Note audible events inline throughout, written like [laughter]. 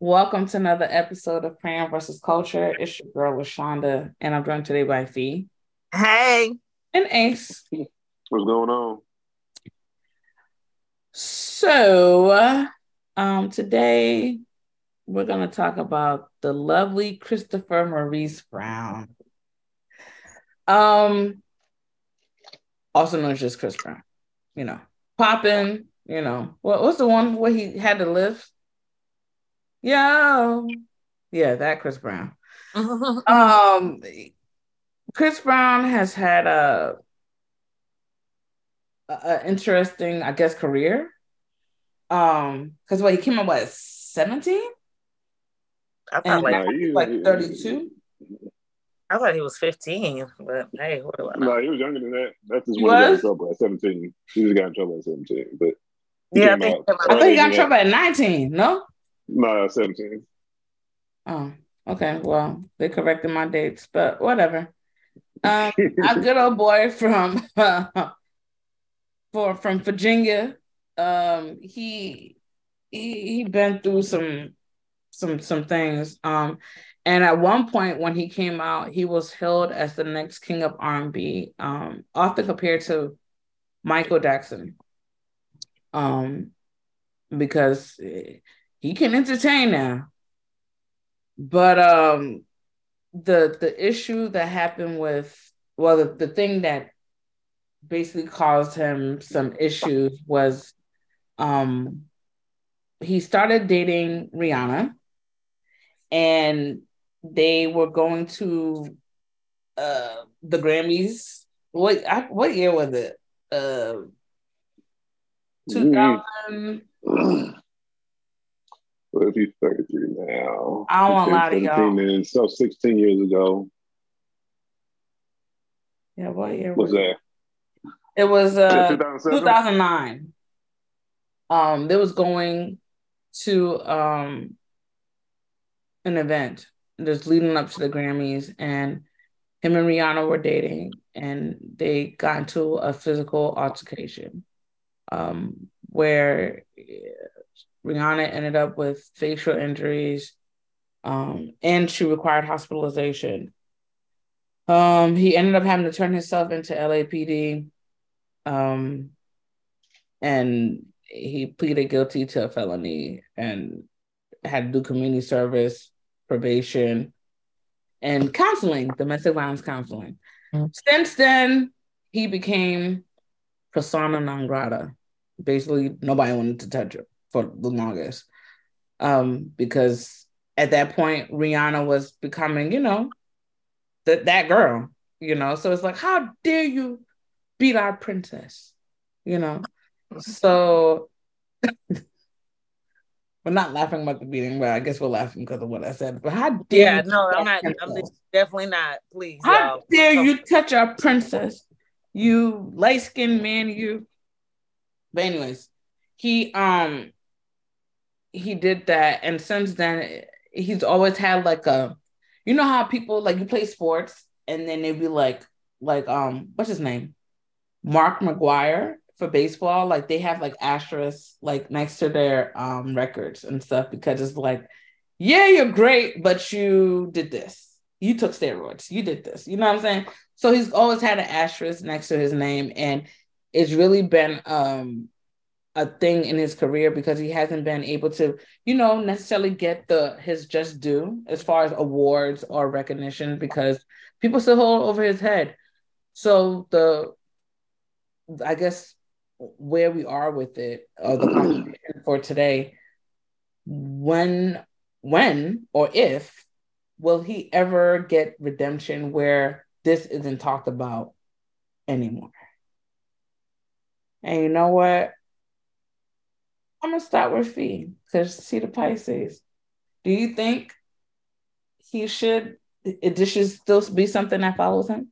Welcome to another episode of Crayon versus Culture. It's your girl LaShonda, and I'm joined today by Phee Hey. and Ace. What's going on? So, um, today we're going to talk about the lovely Christopher Maurice Brown, um, also known as just Chris Brown. You know, popping. You know, what what's the one where he had to live? Yo, yeah, that Chris Brown. [laughs] Um, Chris Brown has had a, a, a interesting, I guess, career. Um, because what he came out what seventeen I thought like, like thirty two. I thought he was 15, but hey, what do I know? No, he was younger than that. That's just He when he got in was? trouble at 17. He just got in trouble at 17. But Yeah, I came think out- I think he got in trouble at nineteen. No. No, 17. Oh, okay. Well, they corrected my dates, but whatever. Um, a [laughs] good old boy from [laughs] for from Virginia. Um, he he he been through some some some things. Um, and at one point when he came out, he was hailed as the next king of R and B. Um, often compared to Michael Jackson. Um, because eh, he can entertain now. But um the the issue that happened with well the, the thing that basically caused him some issues was um he started dating Rihanna and they were going to uh the Grammys. What I, what year was it? Uh 2000 Well, if he's 33 now. I don't wanna lie to y'all. So 16 years ago. yeah what year was that? it was uh 2009 um they was going to um an event that's leading up to the grammys and him and rihanna were dating and they got into a physical altercation um where rihanna ended up with facial injuries um and she required hospitalization um he ended up having to turn himself into lapd um and he pleaded guilty to a felony and had to do community service, probation, and counseling, domestic violence counseling. Mm. Since then, he became persona non grata. Basically, nobody wanted to touch him for the longest. Um, because at that point, Rihanna was becoming, you know, that that girl, you know. So it's like, how dare you beat our princess, you know? So [laughs] we're not laughing about the beating, but I guess we're laughing because of what I said. But how dare Yeah, you no, I'm not. our I'm definitely not. Please, How y'all. dare you touch our princess? You light skinned man, you. But anyways, he um he did that, and since then he's always had like a, you know how people like you play sports and then they'd be like like um what's his name, Mark McGwire for baseball. Like they have like asterisks like next to their um records and stuff because it's like, yeah, you're great, but you did this. You took steroids. You did this. You know what I'm saying? So he's always had an asterisk next to his name, and it's really been um a thing in his career because he hasn't been able to, you know, necessarily get the his just due as far as awards or recognition because people still hold over his head. So the I guess where we are with it, or the for today, when when or if will he ever get redemption where this isn't talked about anymore? And you know what? I'm gonna start with Phee because see the Pisces. Do you think he should it, this should still be something that follows him?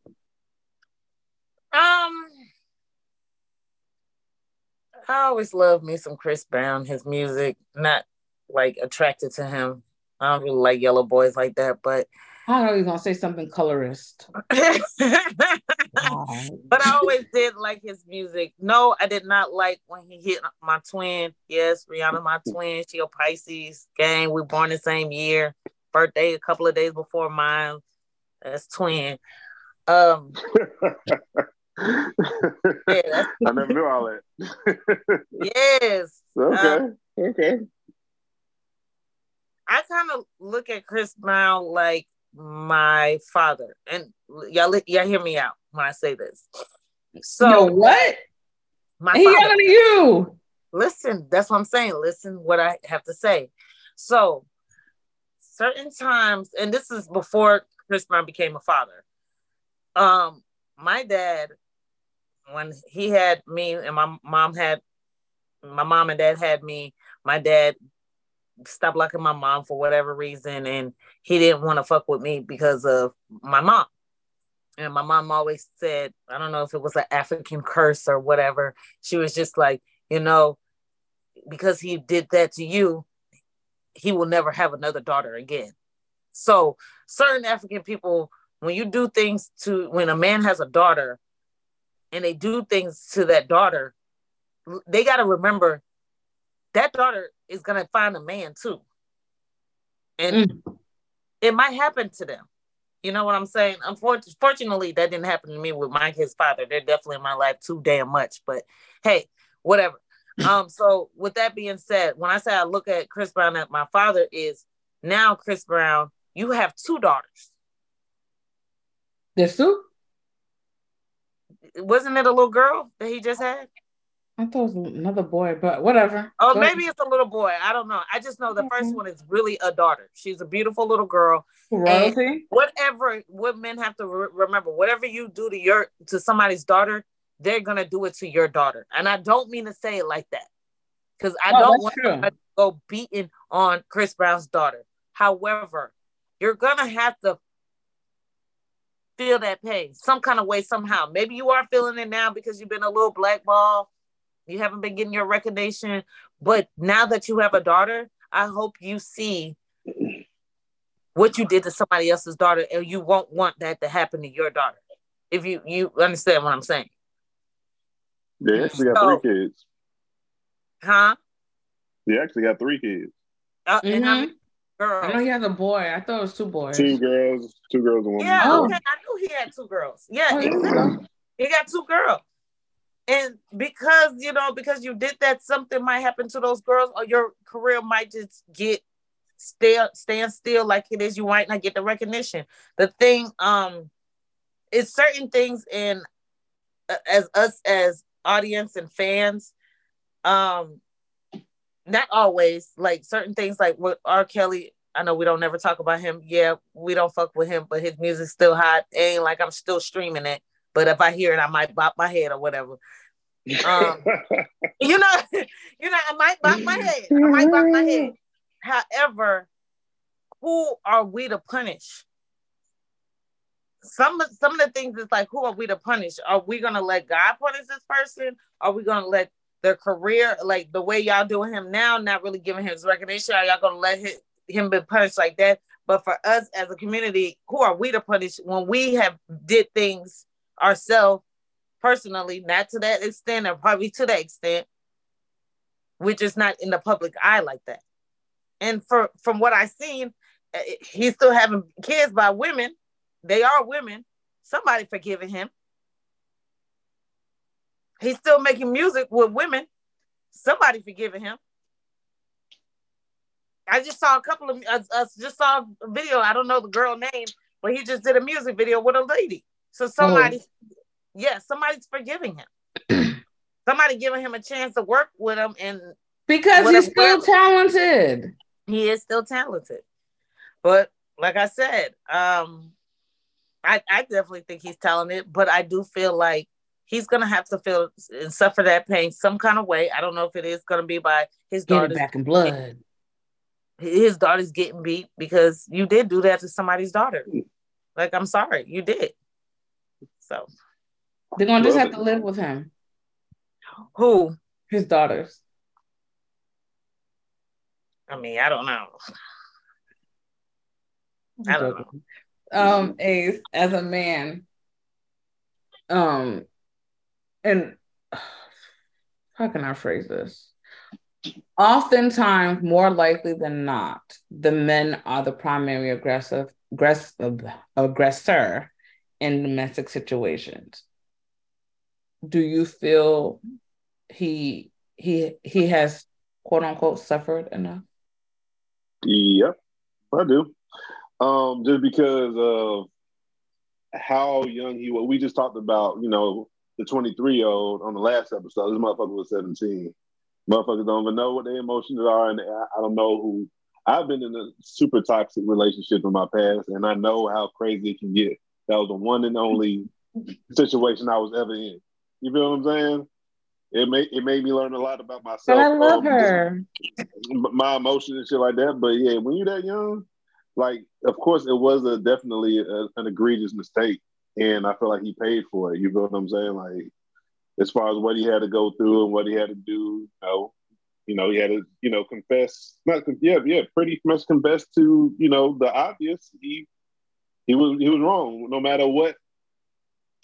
Um, I always love me some Chris Brown, his music. Not like attracted to him. I don't really like yellow boys like that, but I know you're gonna say something colorist. [laughs] [laughs] but I always did like his music. No, I did not like when he hit my twin. Yes, Rihanna, my [laughs] twin. She a Pisces. Gang, we born the same year. Birthday a couple of days before mine. That's twin. Um, [laughs] yeah, I never knew all that. yes. Okay. Um, okay. I kind of look at Chris Brown like my father, and y'all, y'all hear me out when I say this. So Yo, what? My he father, yelling at you. listen, that's what I'm saying. Listen, what I have to say. So, certain times, and this is before Chris Brown became a father. Um, my dad, when he had me, and my mom had, my mom and dad had me. My dad stopped liking my mom for whatever reason, and he didn't want to fuck with me because of my mom. And my mom always said, I don't know if it was an African curse or whatever. She was just like, you know, because he did that to you, he will never have another daughter again. So certain African people, when you do things to when a man has a daughter and they do things to that daughter, they got to remember that daughter is gonna find a man too. And it might happen to them. You know what I'm saying? Unfortunately, that didn't happen to me with my his father. They're definitely in my life too damn much. But hey, whatever. Um, so with that being said, when I say I look at Chris Brown at my father is now Chris Brown, you have two daughters. There's two? Wasn't it a little girl that he just had? I thought it was another boy, but whatever. Oh, Go maybe it's a little boy. I don't know. I just know the first one is really a daughter. She's a beautiful little girl. Royalty? Whatever, what men have to re- remember, whatever you do to your to somebody's daughter, they're gonna do it to your daughter. And I don't mean to say it like that, because I No, don't want true. to go beating on Chris Brown's daughter. However, you're gonna have to feel that pain some kind of way somehow. Maybe you are feeling it now because you've been a little blackball. You haven't been getting your recognition, but now that you have a daughter, I hope you see what you did to somebody else's daughter, and you won't want that to happen to your daughter. If you you understand what I'm saying, They actually got So- three kids. huh? They actually got three kids. Uh, And how Mhm. many I know he has a boy. I thought it was two boys. Two girls, two girls and one Yeah, boy. okay. I knew he had two girls. Yeah, Oh, exactly. He got two girls. And because you know, because you did that, something might happen to those girls, or your career might just get stay stand still like it is. You might not get the recognition. The thing, um, is certain things in uh, as us as audience and fans, um, not always like certain things like with R. Kelly. I know we don't never talk about him. Yeah, we don't fuck with him, but his music's still hot. Ain't like I'm still streaming it. But if I hear it, I might bop my head or whatever. Um, [laughs] you know, [laughs] you know, I might bop my head. I might bop my head. However, who are we to punish? Some of some of the things is like, who are we to punish? Are we gonna let God punish this person? Are we gonna let their career, like the way y'all doing him now, not really giving him his recognition? Are y'all gonna let him, him be punished like that? But for us as a community, who are we to punish when we have did things ourselves personally, not to that extent, or probably to that extent, we're just not in the public eye like that. And for from what I've seen, uh, he's still having kids by women. They are women. Somebody forgiving him. He's still making music with women. Somebody forgiving him. I just saw a couple of I just saw a video. I don't know the girl name, but he just did a music video with a lady. So somebody, yeah, somebody's forgiving him. [clears throat] somebody giving him a chance to work with him, and Because he's a- still talented. he is still talented. But like I said, um, I, I definitely think he's talented, but I do feel like he's gonna have to feel and suffer that pain some kind of way. I don't know if it is gonna be by his Get it back in blood. his daughter's getting beat because you did do that to somebody's daughter. Like, I'm sorry, you did. So They're gonna just have to live with him. who? His daughters. I mean, I don't know. I don't know. Um, Ace, as a man, um, and [sighs] how can I phrase this? Oftentimes, more likely than not, the men are the primary aggressive, aggressive aggressor in domestic situations. Do you feel he he he has quote unquote suffered enough? Yep, I do. Um, just because of how young he was. We just talked about, you know, the 23 year old on the last episode. This motherfucker was 17. Motherfuckers don't even know what their emotions are, and I, I don't know who. I've been in a super toxic relationship in my past, and I know how crazy it can get. That was the one and only situation I was ever in. You feel what I'm saying? It made it made me learn a lot about myself. I love um, her. my emotions and shit like that. But yeah, when you're that young, like of course it was a definitely a, an egregious mistake, and I feel like he paid for it. You know what I'm saying? Like as far as what he had to go through and what he had to do, you know, you know, he had to you know confess, not yeah, yeah, pretty much confess to you know the obvious. He he was he was wrong, no matter what.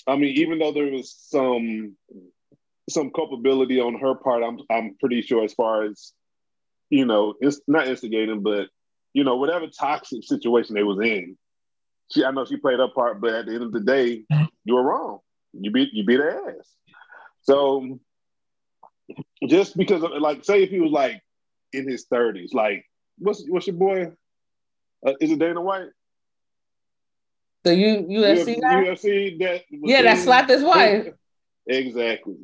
I mean, even though there was some some culpability on her part, I'm I'm pretty sure as far as you know, it's not instigating, but you know, whatever toxic situation they was in, she I know she played her part, but at the end of the day, you were wrong. You beat you beat her ass. So just because of like say if he was like in his 30s, like what's what's your boy? Uh, is it Dana White? The U, UFC guy? UFC that Yeah, that slapped his wife. Exactly.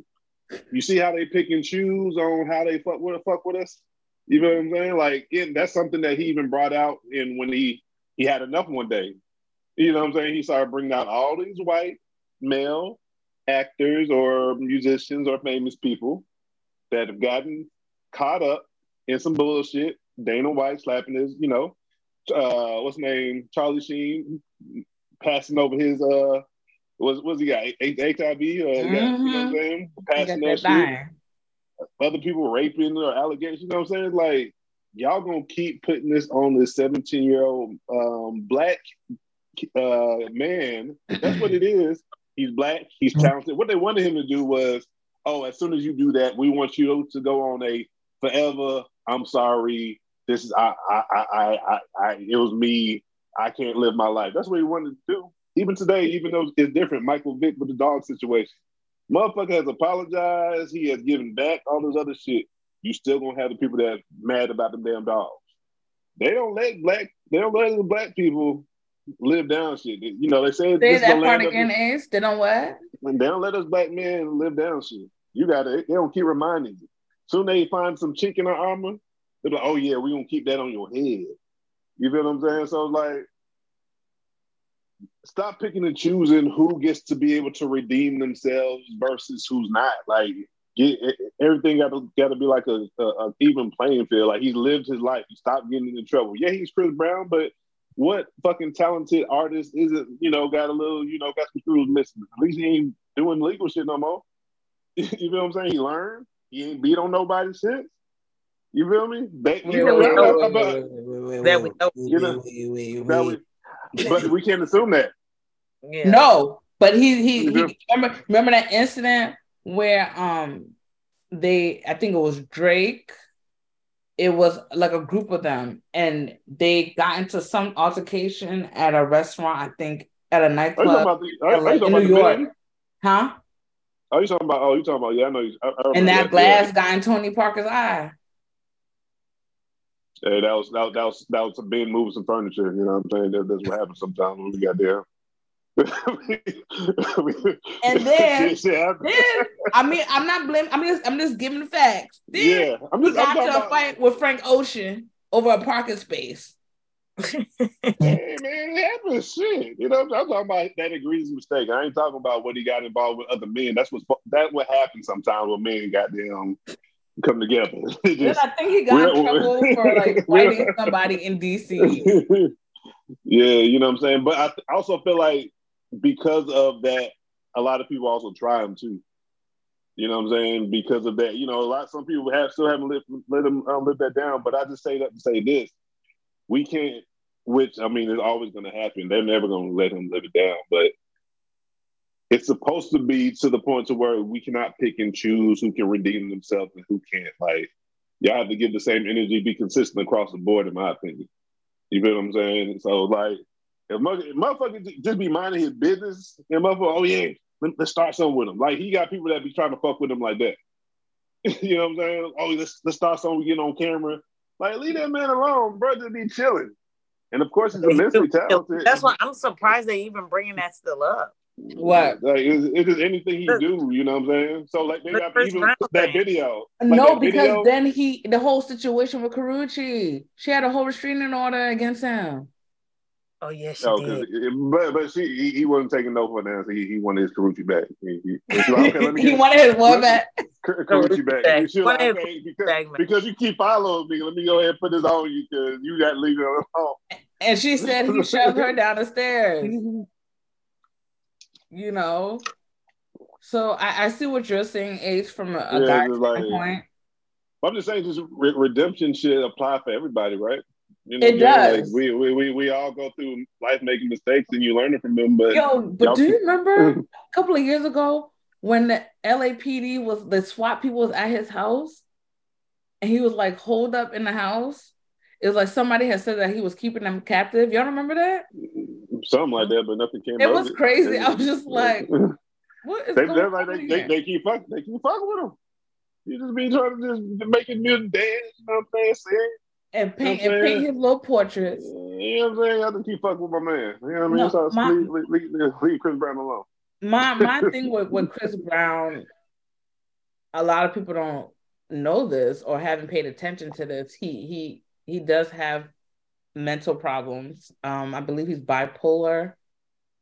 You see how they pick and choose on how they fuck with fuck with us. You know what I'm saying? Like, that's something that he even brought out in when he he had enough one day. You know what I'm saying? He started bringing out all these white male actors or musicians or famous people that have gotten caught up in some bullshit. Dana White slapping his, you know, uh, what's his name? Charlie Sheen passing over his uh was was he got HIV or he got, you know what I'm saying? Passing that shit. Other people raping or allegations, you know what I'm saying? Like y'all gonna keep putting this on this 17 year old um black uh man. That's what it is. He's black, he's talented. What they wanted him to do was, oh, as soon as you do that, we want you to go on a forever, I'm sorry, this is I I I I, I, I it was me. I can't live my life. That's what he wanted to do. Even today, even though it's different, Michael Vick with the dog situation. Motherfucker has apologized. He has given back all this other shit. You still gonna have the people that mad about them damn dogs. They don't let black. They don't let the black people live down shit. You know they say Say this is the that part again, Ace. They don't what? they don't let us black men live down shit. You gotta, they don't keep reminding you. Soon they find some chink in our armor, they're like, oh yeah, we gonna keep that on your head. You feel what I'm saying? So like, stop picking and choosing who gets to be able to redeem themselves versus who's not. Like, get everything got to got to be like a, a, a even playing field. Like he's lived his life. He stopped getting into trouble. Yeah, he's Chris Brown, but what fucking talented artist isn't, you know, got a little, you know, got some screws missing. At least he ain't doing legal shit no more. [laughs] you feel what I'm saying? He learned. He ain't beat on nobody since. You feel me? They, you know, Wait, about- That we know. you know, that we- but we can't assume that. Yeah. No, but he he, he remember remember that incident where um they I think it was Drake. It was like a group of them, and they got into some altercation at a restaurant. I think at a Are you talking nightclub, about the? Are, are you in talking about New the York, video? huh? Are you talking about? Oh, you talking about? Yeah, I know. You, I, I remember And that yeah. glass got in Tony Parker's eye. Hey, that was that, was- that was that was Ben moving some furniture. You know what I'm saying? That, that's what happens sometimes when we got there. [laughs] And [laughs] then- Shit, shit happens. Then I mean, I'm not blaming. I'm just I'm just giving the facts. Then yeah, I'm just I'm got talking to a about. fight with Frank Ocean over a parking space. [laughs] Hey, man, it happens. Shit, you know, I'm talking about that egregious mistake. I ain't talking about what he got involved with other men. That's what that what happens sometimes when men got them come together. [laughs] Then I think he got in we're- trouble for like [laughs] fighting somebody in DC. [laughs] Yeah, you know what I'm saying. But I also feel like because of that, a lot of people also try him too. You know what I'm saying? Because of that, you know, a lot some people have still haven't let let them um, live that down. But I just say that to say this: we can't. Which I mean, it's always going to happen. They're never going to let him live it down. But it's supposed to be to the point to where we cannot pick and choose who can redeem themselves and who can't. Like y'all have to give the same energy, be consistent across the board, in my opinion. You feel what I'm saying? So like, if, if motherfucker just be minding his business, and motherfucker, oh yeah, let, us start something with him. Like he got people that be trying to fuck with him like that. [laughs] you know what I'm saying? Oh, let's let's start something. We get on camera. Like leave that man alone, bro. Just be chilling. And of course, he's immensely talented. That's why I'm surprised they even bringing that still up. What? Like it's, it's just anything he The- do, you know what I'm saying? So like they got even Brown that video. like no, that because video- then he the whole situation with Karrueche, she had a whole restraining order against him. Oh yeah, she No, 'cause did. it- but but she he, he wasn't taking no for an answer. He, he wanted his Karrueche back. He, he, it's like, okay, let me [laughs] he get wanted his one back. Ka- Karrueche [laughs] back. back. She like, okay, because, Bag because you keep following me, let me go ahead and put this on you because you got to leave it alone. And she said he shoved her down the stairs. [laughs] You know. So I, I see what you're saying, Ace, from a, a Yeah, guy it's like- standpoint. I'm just saying, just re- redemption should apply for everybody, right? You It what I'm does. Like, we, we we we all go through life making mistakes, and you learning from them. But Yo, but do you remember a [laughs] couple of years ago when the LAPD was the SWAT people was at his house and he was like holed up in the house? It was like somebody had said that he was keeping them captive. Y'all remember that? Mm-hmm. Something like that, but nothing came. It was crazy. I was just like, [laughs] What is they, going like on they, they, they keep fucking they keep fucking with him. You just be trying to just make it music dance, you know what I'm saying? Sing. and paint you know and paint his little portraits. You know what I'm saying? I to keep fucking with my man. You know what I mean? No, so my- leave, leave, leave, leave Chris Brown alone. My my [laughs] thing with, with Chris Brown, a lot of people don't know this or haven't paid attention to this. He he he does have mental problems. Um, I believe he's bipolar.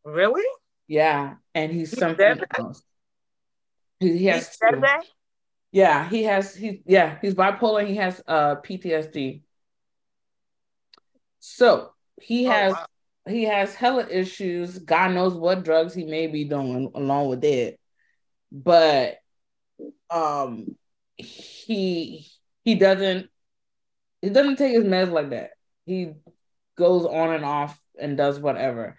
Really? Yeah, and he's He something else. He, he has. Yeah, he has he yeah, he's bipolar, he has uh PTSD. So he Oh, has wow. he has hella issues. God knows what drugs he may be doing along with it. But um he he doesn't he doesn't take his meds like that. He goes on and off and does whatever.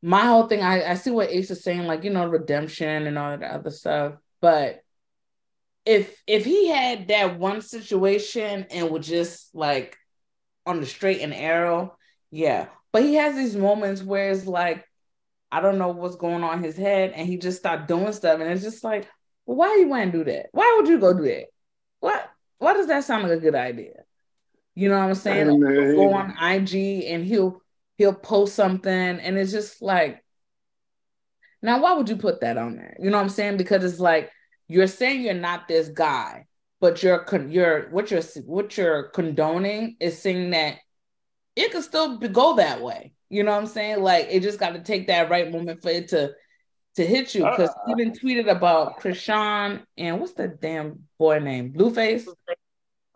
My whole thing, I, I see what Ace is saying, like, you know, redemption and all that other stuff. But if if he had that one situation and would just like on the straight and arrow, yeah. But he has these moments where it's like, I don't know what's going on in his head, and he just start doing stuff, and it's just like, why you want to do that? Why would you go do that? What? Why does that sound like a good idea? You know what I'm saying? Go on IG and he'll he'll post something, and it's just like, now why would you put that on there? You know what I'm saying? Because it's like you're saying you're not this guy, but you're con- you're what you're what you're condoning is saying that it could still be, go that way. You know what I'm saying? Like it just got to take that right moment for it to to hit you. Because Uh, he even tweeted about Chrisean and what's the damn boy name? Blueface.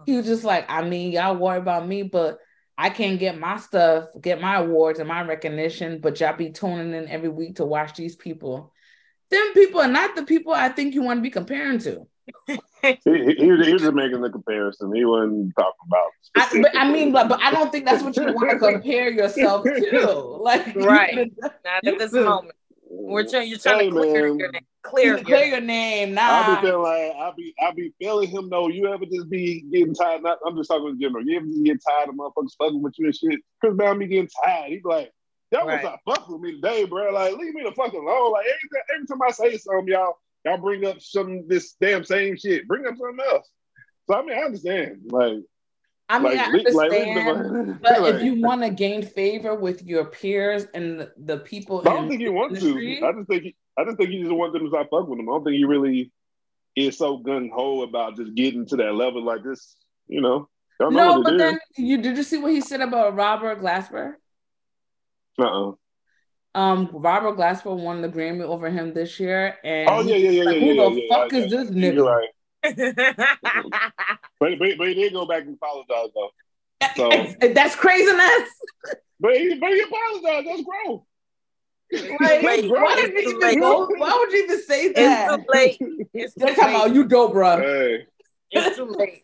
He was just like, I mean, y'all worry about me, but I can't get my stuff, get my awards and my recognition, but y'all be tuning in every week to watch these people. Them people are not the people I think you want to be comparing to. he, he, he was he was just making the comparison. He wasn't talking about. I, but I mean, but, but I don't think that's what you want to [laughs] compare yourself to. [laughs] Like, Right. coulda- Not at this could- moment. We're trying. You're trying Hey, to clear man. your name. you Clear could clear your your name. I Nah, be feeling like I be I be feeling him though. You ever just be getting tired? Not, I'm just talking in general. You ever just get tired of motherfuckers fucking with you and shit? Chris Brown be getting tired. He be like, y'all Right. want to fuck with me today, bro? Like, leave me the fuck alone. Like every time, every time I say something, y'all y'all bring up some this damn same shit. Bring up something else. So I mean, I understand. Like, I mean, like, I leave- like, But like, if you want to gain favor with your peers and the, the people, I don't in think he wants industry, to. I just think he, I just think he just wants them to stop fucking with him. I don't think he really is so gun ho about just getting to that level like this. You know, no, but then you did you see what he said about Robert Glasper? Uh-uh. Um, Robert Glasper won the Grammy over him this year, and Oh yeah, yeah, yeah, like, yeah, who yeah, the yeah, fuck yeah, is this yeah, nigga? You're right. [laughs] But, but but he did go back and apologize though. So- [laughs] That's craziness. But he, but he apologized. That's gross. Like, late. why, did you even late. go, why would you even say that? It's too late. It's too They're talking about you dope, bro. Hey. It's too late.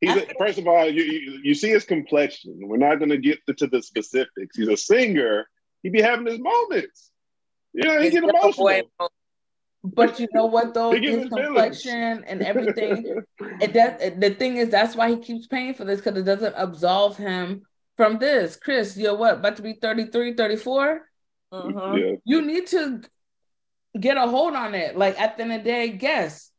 He's a, first of all, you, you you see his complexion. We're not going to get to the specifics. He's a singer. He be having his moments. Yeah, he It's get emotional. Boy. But you know what though? His his complexion and everything. it that the thing is that's why he keeps paying for this because it doesn't absolve him from this. Chris, you're what about to be 33, 34? Mhm. yeah, You need to get a hold on it. Like at the end of the day, guess.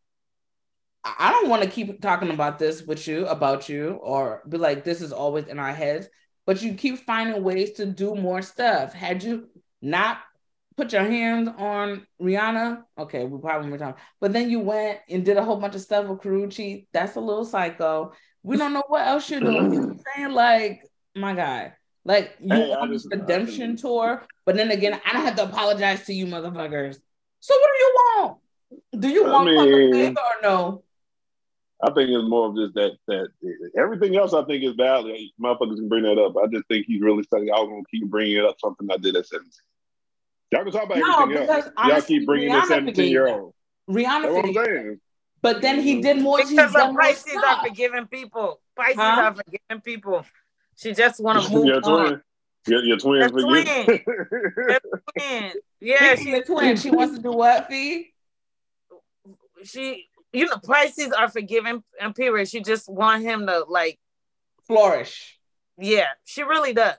I I don't want to keep talking about this with you, about you, or be like, this is always in our heads. But you keep finding ways to do more stuff. Had you not put your hands on Rihanna, okay, we probably were talking. But then you went and did a whole bunch of stuff with Karrueche. That's a little psycho. We don't know what else you're doing. You know what I'm [clears throat] saying? Like, my guy. Like you Hey, on this redemption tour, but then again, I don't have to apologize to you, motherfuckers. So what do you want? Do you I want mean- favor or no? I think it's more of just that that everything else. I think is valid. Motherfuckers can bring that up. I just think he's really saying y'all gonna keep bringing it up. Something I did at seventeen. Y'all can talk about No, everything because else. Y'all honestly, keep bringing Rihanna the seventeen year old. Rihanna, That's what I'm saying. but then he mm-hmm. did more. He's Because done of Pisces are forgiving people. Pisces Huh? are forgiving people. She just want to move your on. twin. Your, your twins Your for you. Twin. Yeah, Speaking she of twin, she wants to do what, Phee? she you know Pisces are forgiving and period. She just want him to like Flourish. yeah, she really does.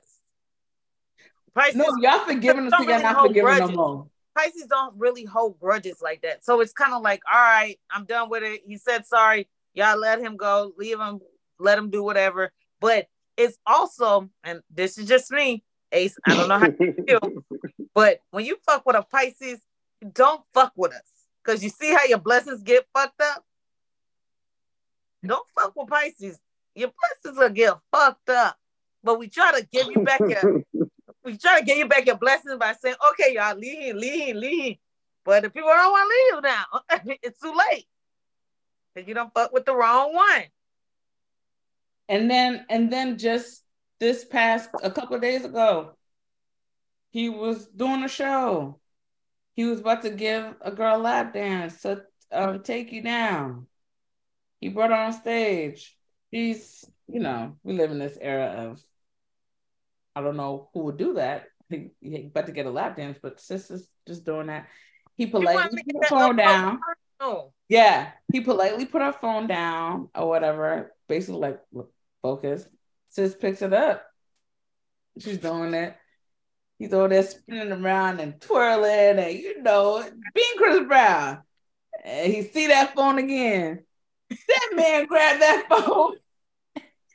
Pisces No, y'all forgiving us, y'all not forgiving no more. Pisces don't really hold grudges like that. So it's kind of like, all right, I'm done with it. He said sorry. Y'all let him go, leave him, let him do whatever. But it's also, and this is just me, Ace. I don't know how you feel, [laughs] but when you fuck with a Pisces, don't fuck with us. Cause you see how your blessings get fucked up. Don't fuck with Pisces. Your blessings will get fucked up. But we try to give you back your [laughs] we try to get you back your blessings by saying, okay, y'all, leave, leave, leave. But the people don't want to leave now. [laughs] it's too late. Because you don't fuck with the wrong one. And then, and then just this past a couple of days ago, he was doing a show. He was about to give a girl a lap dance to um, take you down. He brought her on stage. He's, you know, we live in this era of, I don't know who would do that. He, about to get a lap dance, but sis is just doing that. He politely put her phone down. Oh, Yeah, he politely put her phone down or whatever, basically like focus. Sis picks it up. She's doing it. He's over there spinning around and twirling, and you know, being Chris Brown. And he see that phone again. That man grabbed that [laughs] phone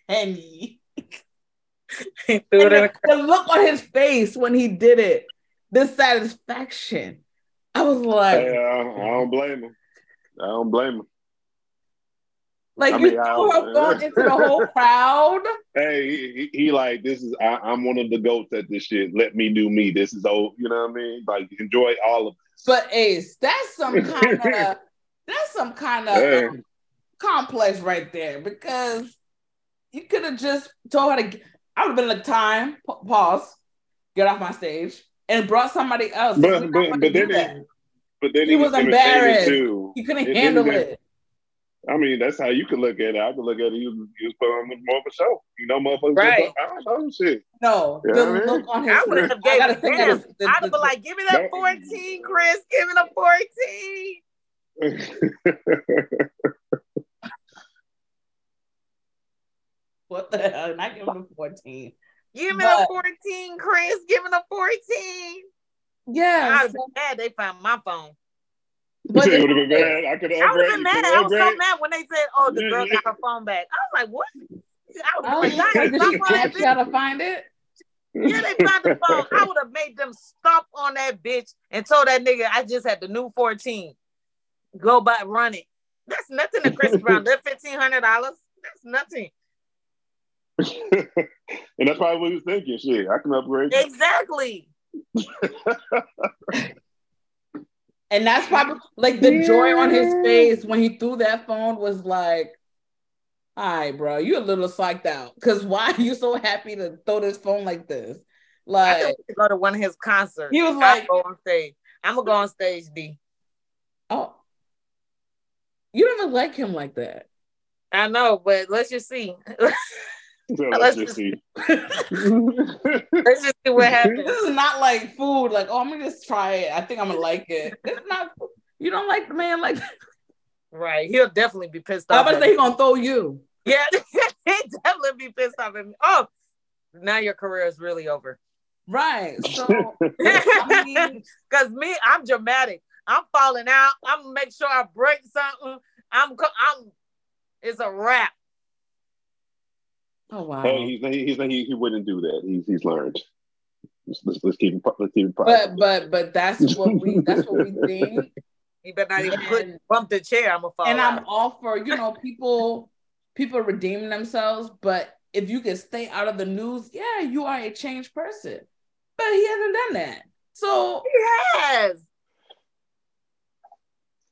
and he, he [laughs] threw and it in the, the look on his face when he did it, the satisfaction. I was like, Hey, uh, I don't blame him. I don't blame him. like I you mean, threw I- her phone into the [laughs] whole crowd. Hey, he, he, he like this is I, I'm one of the goats at this shit. Let me do me. This is old. You know what I mean? Like enjoy all of it. But Ace, that's some [laughs] kind of that's some kind of Hey. um, complex right there because you could have just told her to. I would have been like, time pause, get off my stage, and brought somebody else. But- but- but then that. it- But then He was entertaining embarrassed. Too. he couldn't it- handle it- it. I mean, that's how you could look at it. I could look at it. You was, you was putting on more of a show. You know, motherfuckers. Right. I don't know shit. No, Yeah, the I mean, look on his I would face. have I gave it think him. of the- the- I'd have been like, give me that That- 14, Chris. Give me the 14. [laughs] what the hell? Not giving him fourteen. Give me But- the 14, Chris. Give me the 14. Yeah, I'd have been mad they found my phone. but it it- would have been bad. I could have I would have been mad. I was so upgraded. mad when they said, "Oh, the Yeah, girl got her phone back." I was like, "What?" I Oh, was like, did "Guys, she stop on that ask bitch." y'all to find it? Yeah, they found the phone. I would have made them stop on that bitch and told that nigga I just had the new 14. Go by run it. That's nothing to Chris Brown. [laughs] That fifteen hundred dollars. That's nothing. [laughs] and that's probably what he was thinking. Shit, I can upgrade. Exactly. [laughs] And that's probably like the joy on his face when he threw that phone was like, All right, bro, you a little psyched out. Cause why are you so happy to throw this phone like this? Like could go to one of his concerts. He was I'll like- go on stage. I'm gonna go on stage, D. Oh, you don't even like him like that. I know, but let's just see. [laughs] So Let's let's just just- see. [laughs] let's just see what happens. This is not like food. Like, oh, I'm gonna just try it. I think I'm gonna like it. It's not. You don't like the man like that. Right. He'll definitely be pissed off. I'm off. about to say me. he gonna throw you. Yeah, [laughs] he definitely be pissed off at me. Oh, now your career is really over. Right. So [laughs] I mean, Cause me, I'm dramatic. I'm falling out. I'm gonna make sure I break something. I'm, co- I'm. It's a wrap. Oh wow. Hey, he's, he's, he, he wouldn't do that. He's, he's learned. Let's, let's, let's keep him. Let's keep him but private. but but that's [laughs] what we that's what we think. You better not even put bump the chair. I'm gonna fall and out. I'm all for you know people people redeeming themselves, but if you can stay out of the news, yeah, you are a changed person. But he hasn't done that. So Yes.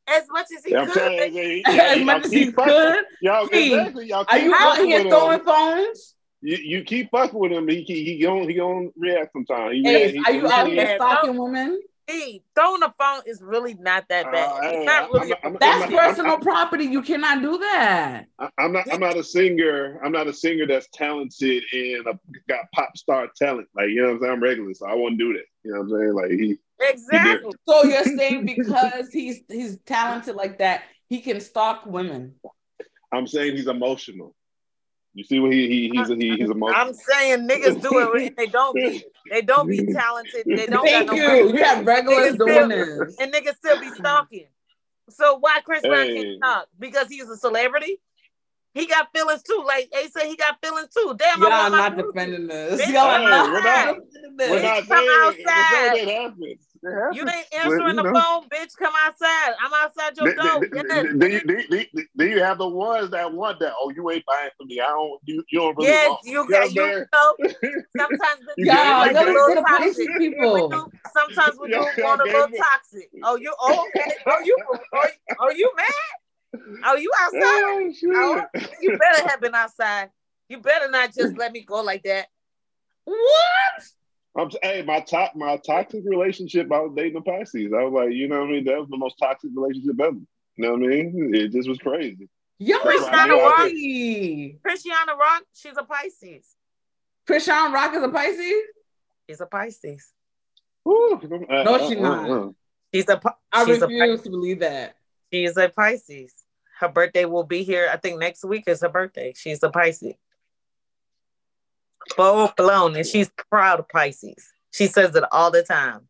As much as he Yeah, I'm could. telling you, [laughs] as much as he could, Y'all, exactly. Y'all are keep you out fucking here with throwing him. phones? You, you keep fucking with him. He he he gonna he gonna react sometimes. He, Hey, he- are you he- out here Yeah, stalking women? Hey, throwing a phone is really not that bad. Uh, it's hey, I'm I'm- That's I'm personal property. You cannot do that. I- I'm not. I'm not a singer. I'm not a singer that's talented and uh, got pop star talent. Like you know what I'm saying. I'm regular, so I won't do that. You know what I'm saying? Like he. Exactly. [laughs] So you're saying [laughs] because he's he's talented like that, he can stalk women. I'm saying he's emotional. You see what he, he he's he, he's emotional. I'm saying niggas do it. and They don't be. They don't be [laughs] talented. They don't. Thank got no you. regular- You have regulars Niggas doing still- this. and niggas still be stalking. So why Chris Brown Hey. can't stalk? Because he's a celebrity. He got feelings too. Like A said, he got feelings too. Damn, Y'all I'm want not defending this. Bitch, Y'all are hey, not we're not- defending We're this. not Come saying outside. It happens. It happens. You ain't answering you the know. phone, bitch. Come outside. I'm outside your door. Do, Yes. do, do, you- do, do, do you have the ones that want that? Oh, you ain't buying for me. I don't. You, you don't really Yes, want. you know got what [laughs] you I'm know. Sometimes the You Y'all, gave- y'all you listen to the toxic. Pisces We people. do, sometimes we do Y'all- [laughs] want a y'all little gave me- toxic. Oh, you oh, okay? Oh, you oh, oh, oh, you mad? Oh, you outside? Oh, Oh, shit. you better have been outside. You better not just let me go like that. What? I'm hey, my top my toxic relationship. I was dating a Pisces. I was like, you know what I mean? That was the most toxic relationship ever. You know what I mean? It just was crazy. Y'all That's are why I knew I could- crazy. Christiana Rock, she's a Pisces. Chrisean Rock is a Pisces? She's a Pisces. Woo. Uh, No, uh, she uh, not. uh. She's a. I Pi- I she's a refuse to believe that. She is a Pisces. Her birthday will be here. I think next week is her birthday. She's a Pisces. Full blown. And she's proud of Pisces. She says it all the time.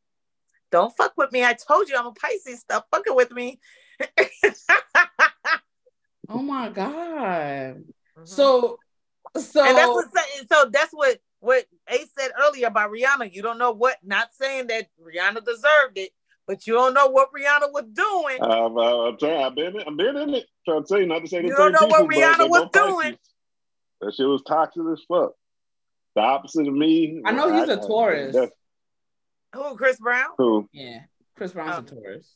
Don't fuck with me. I told you I'm a Pisces. Stop fucking with me. [laughs] Oh my God. So, so and that's what so that's what what Ace said earlier about Rihanna. You don't know what, not saying that Rihanna deserved it, but you don't know what Rihanna was doing. I've, uh, I'm trying. I've been. I've been in it. Trying to tell you not to say the You don't know what people, but Rihanna was doing. That shit was toxic as fuck. The opposite of me. I know he's a Taurus. Who, Chris Brown? who. yeah, Chris Brown's Um, a Taurus.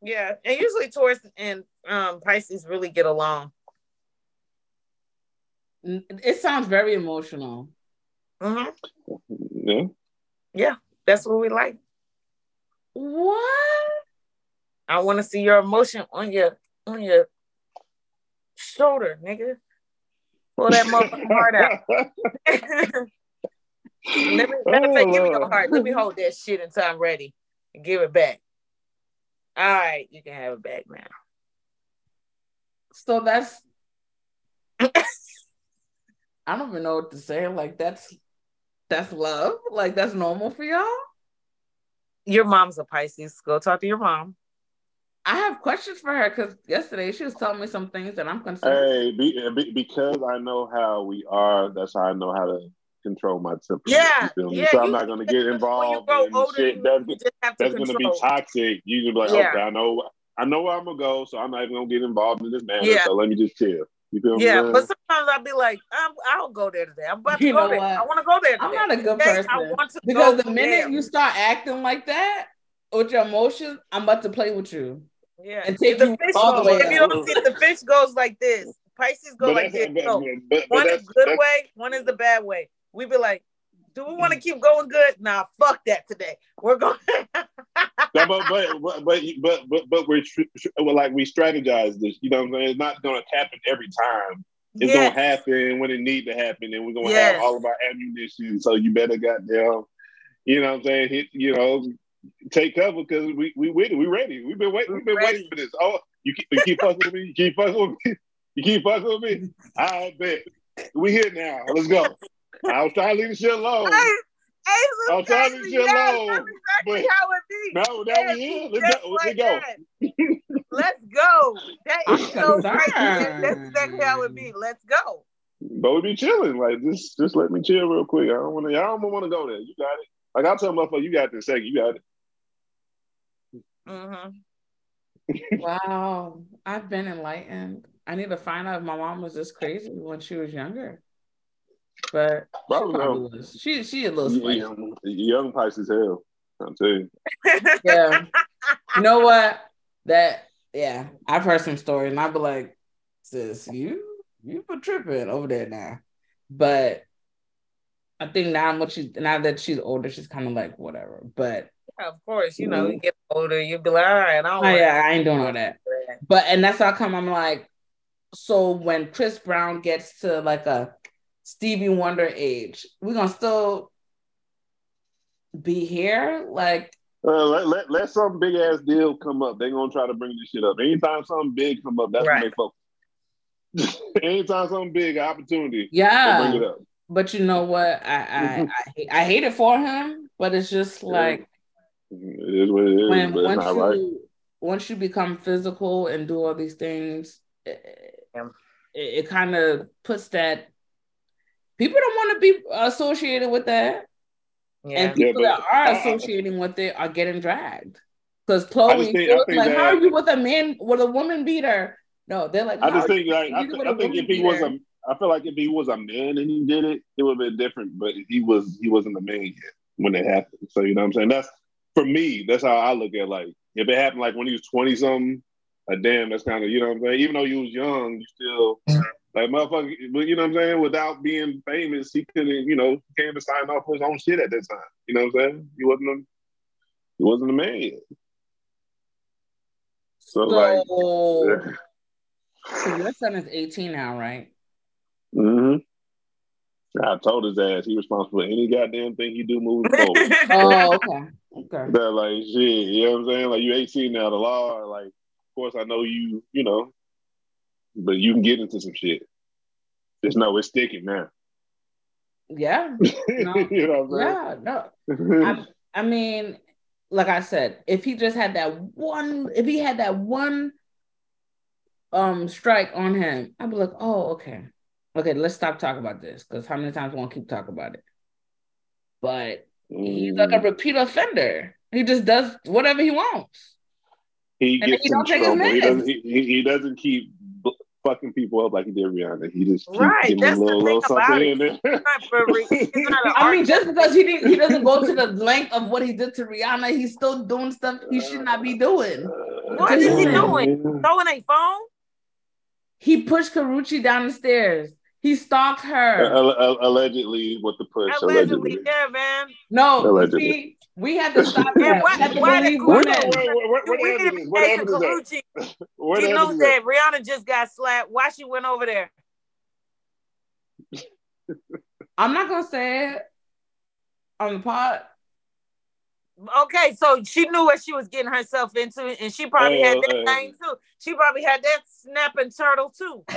Yeah, and usually Taurus and um Pisces really get along. It sounds very emotional. hmm Yeah. That's what we like. What? I want to see your emotion on your on your shoulder, nigga. Pull that motherfucking heart out. [laughs] [laughs] Let me, matter of fact, give me your heart. Let me oh, hold that shit until I'm ready and give it back. All right, you can have it back now. So that's. I don't even know what to say. Like that's that's love. Like that's normal for y'all. Your mom's a Pisces. Go talk to your mom. I have questions for her because yesterday she was telling me some things that I'm concerned. Hey, be, be, because I know how we are. That's how I know how to control my temper. Yeah, you feel me? yeah, So I'm not gonna get involved in older, shit you, that's, you just have to that's gonna be toxic. You can be like, Yeah. okay, I know, I know where I'm gonna go, so I'm not even gonna get involved in this matter. Yeah. So let me just chill. You feel Yeah, me? but sometimes I'll be like, I'm, I'll go there today. I'm about to You go there. what? I want to go there. Today. I'm not a good Today, person I want to because go the minute there. you start acting like that with your emotions, I'm about to play with you. yeah, and take the you fish all the way If you out. don't see the fish goes like this, Pisces go But like this. but- No, but- but one that's- is good that's- way, one is the bad way. We be like, do we want to mm. keep going good? Nah, fuck that today. We're going. [laughs] But, but, but, but, but, we're tr- tr- well, like we strategize this. You know what I'm saying? It's not going to happen every time. It's going to happen when it need to happen, and we're going to have all of our ammunition. So you better goddamn, you know what I'm saying? Hit, you know, take cover because we we with it. We ready. We've been waiting. We've been waiting for this. Oh, you keep, you keep fucking with me. You keep fucking with me. [laughs] You keep fucking with me. I bet we here now. Let's go. I was trying to leave the shit alone. Hey, hey, I'm look, trying to Casey, chill yes, low, that's exactly but- how it be. No, Yes, now we here. Let's go. like Let's go. that. Let's go. That so crazy. That's exactly how it be. Let's go. But we be chilling. Like just just let me chill real quick. I don't wanna I don't wanna go there. You got it. Like I'll tell motherfucker, you got this second, you got it. hmm Wow, I've been enlightened. I need to find out if my mom was this crazy when she was younger. But she Probably probably was. She she a little spicy. Young, young Pisces hell. I'm tell you. [laughs] Yeah. you know what? That yeah, I've heard some stories, and I'd be like, sis, you you been tripping over there now. But I think now what she now that she's older, she's kind of like whatever. But yeah, of course, you know, you mm-hmm. get older, you be like, all right, I don't oh, yeah, I ain't doing all that. But and that's how come I'm like, so when Chris Brown gets to like a Stevie Wonder age, we're gonna still be here. Like, Uh, let, let, let some big ass deal come up. They're gonna try to bring this shit up. Anytime something big come up, that's Right. when they focus. [laughs] Anytime something big, opportunity, yeah. bring it up. But you know what? I I [laughs] I, hate, I hate it for him, but it's just like It is what it is, when but once you right. once you become physical and do all these things, it, Yeah. it, kind of puts that people don't want to be associated with that, Yeah. and people but- that are I- I- associating with it are getting dragged. Because Chloe, think- it I was think like, that- how are you with a man with a woman beater? No, they're like, I just think like I, th- with I a think if woman he was a I feel like if he was a man and he did it, it would have been different. But he was he wasn't a man yet when it happened. So you know what I'm saying? That's for me, that's how I look at like if it happened like when he was 20 something, like damn, that's kind of you know what I'm saying? Even though you was young, you still like motherfucker, but you know what I'm saying? Without being famous, he couldn't, you know, came to sign off his own shit at that time. You know what I'm saying? He wasn't a he wasn't a man yet. So, like so, so your son is 18 now, right? Mm hmm I told his ass he responsible for any goddamn thing he do moving [laughs] forward. Oh, okay. Okay. that like shit, you know what I'm saying? Like you 18 now, the law, like of course I know you, you know, but you can get into some shit. Just know it's sticking now. Yeah. [laughs] No. you know what Yeah. No. [laughs] I, I mean, like I said, if he just had that one, if he had that one um strike on him, I'd be like, oh, okay. Okay, let's stop talking about this because how many times we want to keep talking about it? But he's like a repeat offender. He just does whatever he wants. he and gets he in don't take his trouble. He doesn't, he, he doesn't keep fucking people up like he did Rihanna. He just keep Right, giving that's a little, little something it. in there. It's not for re- it's not an [laughs] I mean, just because he didn't, he doesn't go to the length of what he did to Rihanna, he's still doing stuff he should not be doing. What is he doing? Throwing a phone? He pushed Karrueche down the stairs. He stalked her. Al- al- allegedly, what the push Allegedly, allegedly. yeah, man. No, Allegedly. see, we had to stop And that. why- We had to why believe the- Where, women. where, where, where, You where the weird evidence? Where the hey, evidence at? Karrueche, Where the he knows that? Rihanna just got slapped. Why she went over there? I'm not gonna say it on the pod. Okay, so she knew what she was getting herself into, and she probably Oh, had that uh, thing too. She probably had that snapping turtle too. [laughs]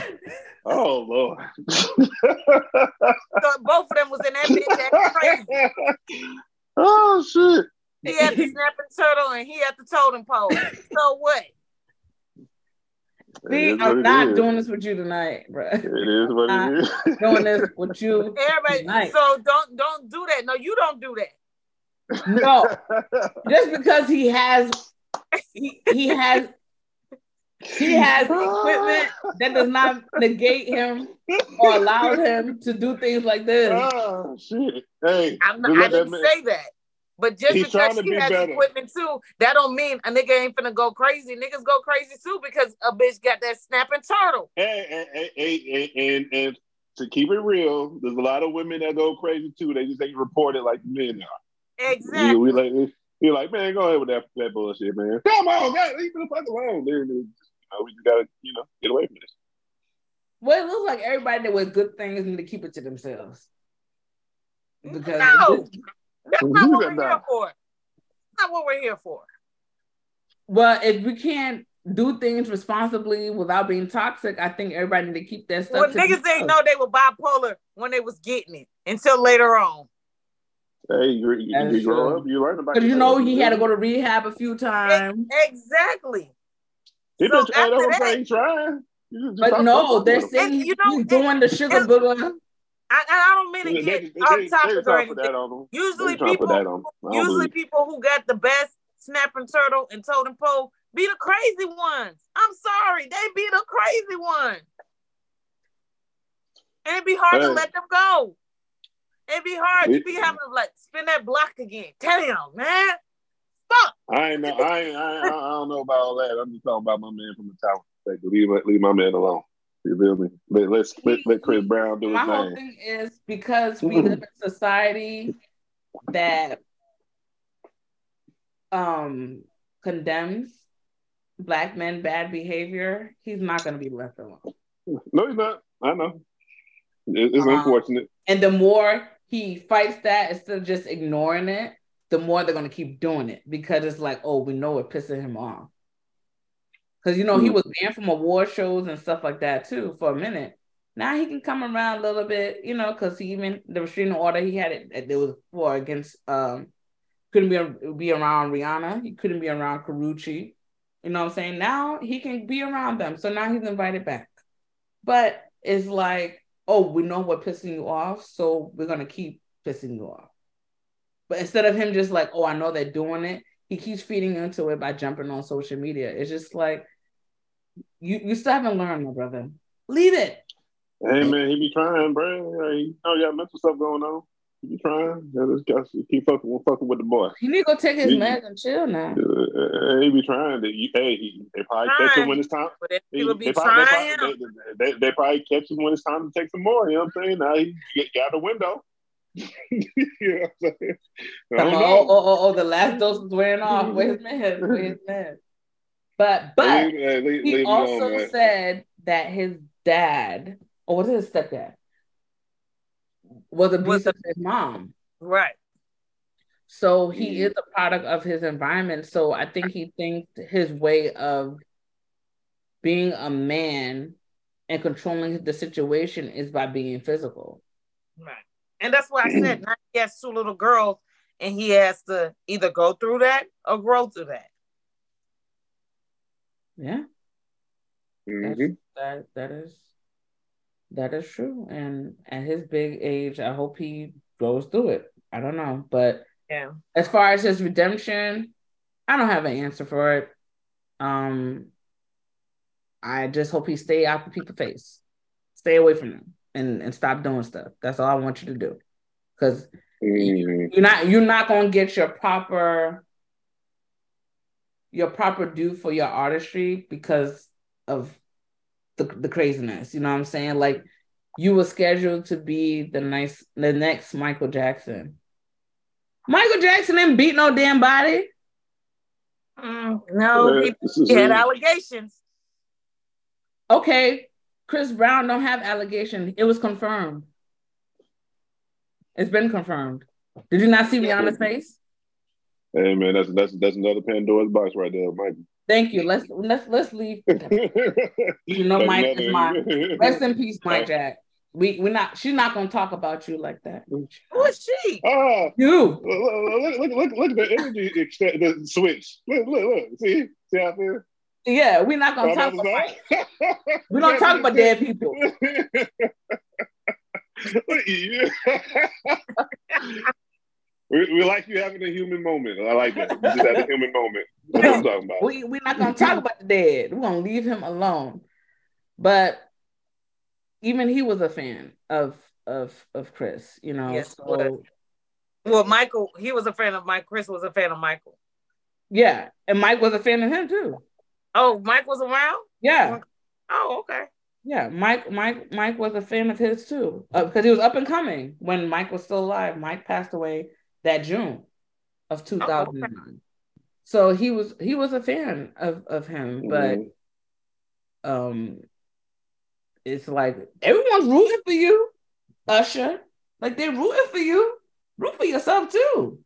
Oh Lord. So both of them was in that bitch. [laughs] That's crazy. oh shit. He had the [laughs] snapping turtle, and he had the totem pole. So what? We See, is what I'm it not doing this with you tonight, bro. It is what Uh, it is. doing this [laughs] with you. Everybody. Tonight. So don't don't do that. No, you don't do that. No, [laughs] just because he has, he, he has, he has equipment that does not negate him or allow him to do things like this. oh shit. Hey, I'm not, I didn't man- say that. But just He's because to she be has better. equipment too, that don't mean a nigga ain't finna go crazy. Niggas go crazy too because a bitch got that snapping turtle. And, and, and, and, and, and to keep it real, there's a lot of women that go crazy too. They just ain't report it like men are. Exactly. We, we like, we like, man, go ahead with that, that bullshit, man. Come on, God, leave me the fuck alone. Then, then, you know, we just gotta, you know, get away from this. Well, it looks like everybody that with good things need to keep it to themselves. Because No. That's not what we're here no. for. Not what we're here for. well, if we can't do things responsibly without being toxic, I think everybody need to keep that stuff. Well, to niggas themselves. ain't know they were bipolar when they was getting it until later on. Hey, you, you, you grow up, you learn about Because you know he had to go to rehab a few times. Exactly. He So been trying, after that's what that- I'm trying. You just- just But no, they're saying you know, he's doing the sugar it's- booger. I, I don't mean to get they, they, off they, they or trying to put anything. that. Usually They trying to put that people, on him. I don't usually believe people who got the best snapping turtle and totem pole be the crazy ones. I'm sorry, they be the crazy ones. And it'd be hard to let them go. It'd be hard. You'd be having to like spin that block again. Damn, man. I ain't know. I ain't. I, I don't know about all that. I'm just talking about my man from the tower. Like, leave, my- leave my man alone. You feel me? Let, let's let, let Chris Brown do My his whole thing. thing is because we live in a society that um condemns black men bad behavior, he's not gonna be left alone. No, he's not. I know. It, it's Uh-huh. unfortunate. And the more he fights that instead of just ignoring it, the more they're gonna keep doing it because it's like, oh, we know it pissing him off. Because you know he Mhm. was banned from award shows and stuff like that too for a minute. Now he can come around a little bit, you know, because he even the restraining order he had it it was for against um couldn't be be around Rihanna, he couldn't be around Karrueche. You know what I'm saying? Now he can be around them. So now he's invited back. But it's like, oh, we know we're pissing you off, so we're gonna keep pissing you off. But instead of him just like, oh, I know they're doing it, he keeps feeding into it by jumping on social media. It's just like you you still haven't learned, my brother. Leave it. Hey man, he be trying, bro. Hey, you know, you got mental stuff going on. He be trying. Yeah, just got to keep fucking, fucking with the boy. He need to go take his Yeah. meds and chill now. Uh, he be trying. To, you, hey, he, they probably catch him when it's time. But if They, people be they probably, they, probably, they, they, they probably catch him when it's time to take some more. You know what I'm saying? Now he get, got the window. [laughs] you know what I'm saying? I Come don't on, know. oh, oh, oh, oh, the last dose is wearing off. Where's his meds? Where's his meds? But but Leave- hey, leave- he also alone, man. said that his dad, or was it his stepdad, was abusive to his mom. Right. So he is a product of his environment. So I think he thinks his way of being a man and controlling the situation is by being physical. Right. And that's why I said [clears throat] now he has two little girls and he has to either go through that or grow through that. Yeah, that's, Mhm. that that is that is true. And at his big age, I hope he goes through it. I don't know, but Yeah. as far as his redemption, I don't have an answer for it. Um, I just hope he stay out the people's face, stay away from them, and and stop doing stuff. That's all I want you to do, because Mhm. you're not you're not gonna get your proper your proper due for your artistry because of the the craziness. You know what I'm saying? Like you were scheduled to be the nice the next Michael Jackson. Michael Jackson didn't beat no damn body. Mm, no, he, he had allegations. Okay, Chris Brown don't have allegation. It was confirmed. It's been confirmed. Did you not see Rihanna's face? Hey man, that's that's that's another Pandora's box right there, Mike. Thank you. Let's let's let's leave. [laughs] You know, Mike is my rest in peace, Mike Jack. We we're not. She's not gonna talk about you like that. Who is she? Ah, You. look, look, look, look, at the energy the switch. Look, look, look. See, see how I feel? Yeah, we're not gonna On talk about. other [laughs] We don't talk about dead people. Look at you. we, we like you having a human moment. I like that. You just had a human moment. That's what I'm talking about. [laughs] We we're not gonna talk about the dead. We're gonna leave him alone. But even he was a fan of of of Chris. You know, Yes, so was. Well, Michael, he was a fan of Mike. Chris was a fan of Michael. Yeah, and Mike was a fan of him too. Oh, Mike was around. Yeah, Oh, okay. yeah. Mike, Mike, Mike was a fan of his too because he was up and coming when Mike was still alive. Mike passed away that June of two thousand nine. So he was he was a fan of of him, but Mhm. um, it's like everyone's rooting for you, Usher. Like they're rooting for you. Root for yourself too.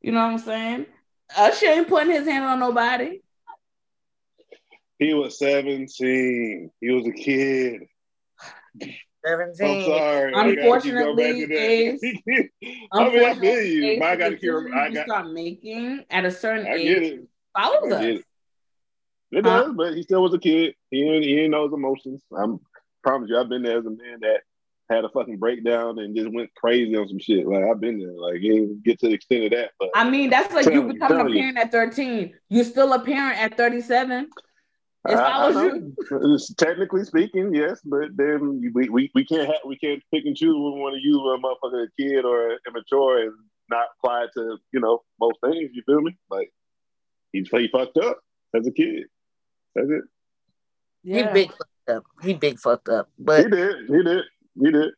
You know what I'm saying? Usher ain't putting his hand on nobody. He was 17. He was a kid. 17. I'm Seventeen. sorry. I gotta keep going back to Unfortunately, that. [laughs] I mean, I feel you. Unfortunately, but I got to hear. keep. I you got. start making at a certain I age it. follows us. it. It Huh? does, but he still was a kid. He didn't, he didn't know his emotions. I'm promise you, I've been there as a man that had a fucking breakdown and just went crazy on some shit. Like I've been there. Like it didn't get to the extent of that, but I mean, that's like you becoming a tell you. parent at 13. You're still a parent at 37. It I- I follows know. you. Technically speaking, yes, but then we, we, we can't have we can't pick and choose when we want to use uh, a motherfucker a kid or immature and not apply it to you know most things. You feel me? Like he he fucked up as a kid. That's it. He Yeah. big fucked up. He big fucked up. But He did. He did. He did.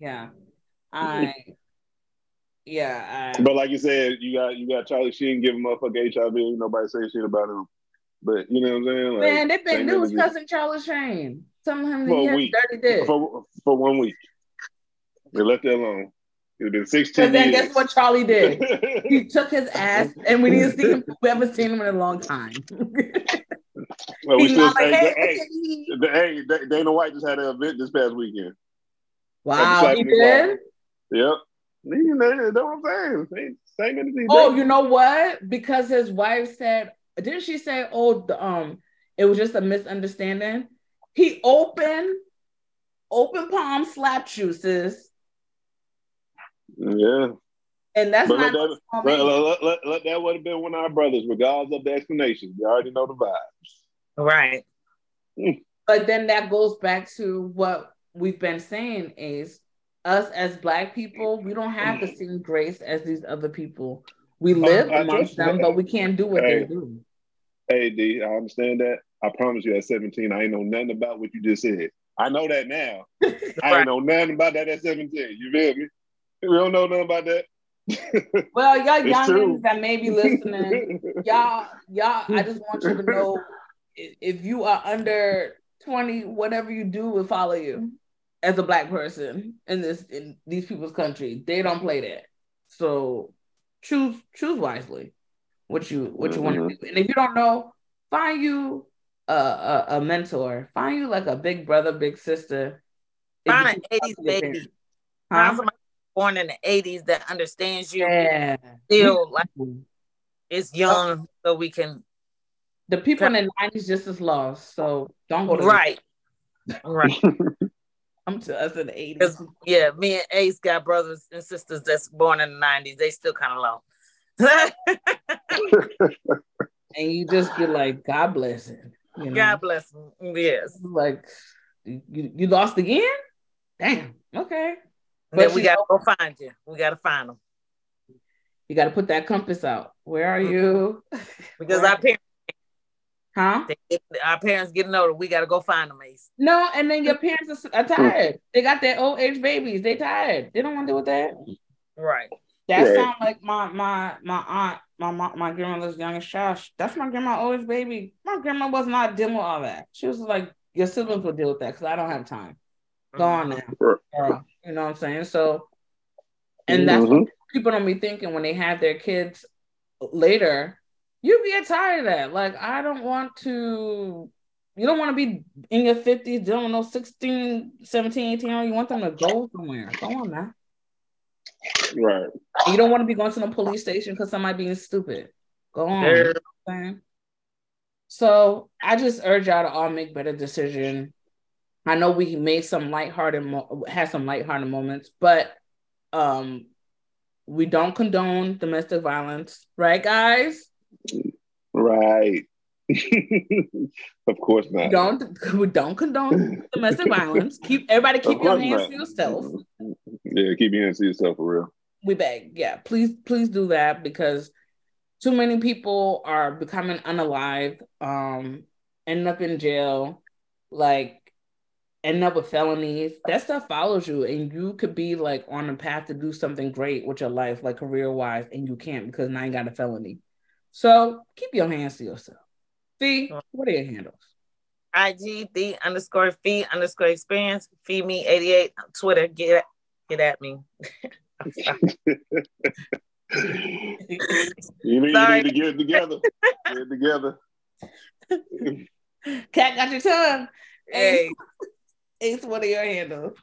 Yeah. I yeah, I But like you said, you got you got Charlie Sheen give a motherfucker HIV. Nobody say shit about him. But you know what I'm saying? Like, man, they've been news cousin Charlie Sheen. Telling him that For he dirty dick. for for one week. They left that alone. It's been 16 But then years. guess what Charlie did? [laughs] He took his ass, and we didn't see him. We haven't seen him in a long time. well, we He's still not like, hey, hey, hey, hey, Dana White just had an event this past weekend. wow, he did. Yep. You know, that's what I'm saying. Same, same. Oh, you know what? Because his wife said, didn't she say, "Oh, the, um, it was just a misunderstanding." He open, open palm slapped you, sis, yeah. and that's But not. let that, let, let, let, let that would have been one of our brothers, regardless of the explanation. You already know the vibes. right. But then that goes back to what we've been saying is us as black people, we don't have the same grace as these other people. We live amongst them, but we can't do what Hey. they do. Hey, D, I understand that. I promise you, at 17, I ain't know nothing about what you just said. I know that now. [laughs] I ain't know nothing about that at 17. You feel me? We don't know nothing about that. [laughs] Well, y'all youngins that may be listening, [laughs] y'all, y'all, I just want you to know if you are under 20, whatever you do will follow you as a black person in this in these people's country. They don't play that. So choose choose wisely what you what you want to mm-hmm. do. And if you don't know, find you a, a, a mentor. Find you like a big brother, big sister. If Find an 80s baby. parents. Find Huh? somebody born in the 80s that understands you. Yeah. Still like it's young, so we can The people in the nineties just as lost, so don't go to right. Right. [laughs] Come to us in the eighties. Yeah, me and Ace got brothers and sisters that's born in the 90s. They still kind of low. [laughs] And you just be like, God bless him. You know? God bless him. Yes. like you, you lost again? Damn. Okay. But But we gotta go find you. We gotta find them You gotta put that compass out. Where are mm-hmm. you? because Right. our parents, Huh? they, our parents getting older. We gotta go find them, Ace. No, and then your parents are, are mm. tired. They got their old age babies. They tired. They don't want to deal with that. Right. That Right. sound like my my my aunt, my my, my grandmother's youngest child. That's my grandma oldest baby. My grandma was not dealing with all that. She was like, your siblings will deal with that because I don't have time. Go on now, Right. girl. You know what I'm saying? So, and that's Mhm. what people don't be thinking when they have their kids later. You get tired of that. Like, I don't want to. You don't want to be in your 50s dealing with no 16, 17, 18 year old. You want them to go somewhere. Go on now. Right. You don't want to be going to the police station because somebody being stupid. Go on. There- You know what I'm saying? So I just urge y'all to all make better decision. I know we made some lighthearted, mo- had some lighthearted moments, but um, we don't condone domestic violence, right, guys? Right. [laughs] of course We not. don't we [laughs] don't condone domestic violence. Keep everybody keep your hands not. to yourself. Yeah, keep your hands to yourself for real. we beg, yeah, please, please do that because too many people are becoming unalive, um, end up in jail, like end up with felonies. That stuff follows you, and you could be like on a path to do something great with your life, like career wise, and you can't because now you got a felony. So keep your hands to yourself. Phee, what are your handles? IG the underscore phee underscore experience. Feed me 88 Twitter. Get get at me. You [laughs] need, you need to get it together. Get it together. [laughs] Cat got your tongue. hey, Ace, what are your handles?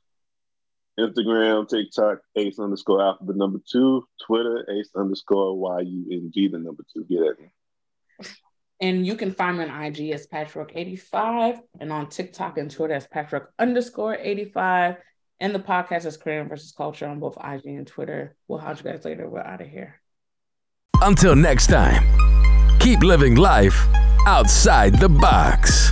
Instagram, TikTok, ace underscore alphabet number two. Twitter, ace underscore Y-U-N-G, the number two. Get at me. And you can find me on IG as Patchwork85 and on TikTok and Twitter as Patchwork underscore 85. And the podcast is Korean versus Culture on both IG and Twitter. We'll house you guys later. We're out of here. Until next time, keep living life outside the box.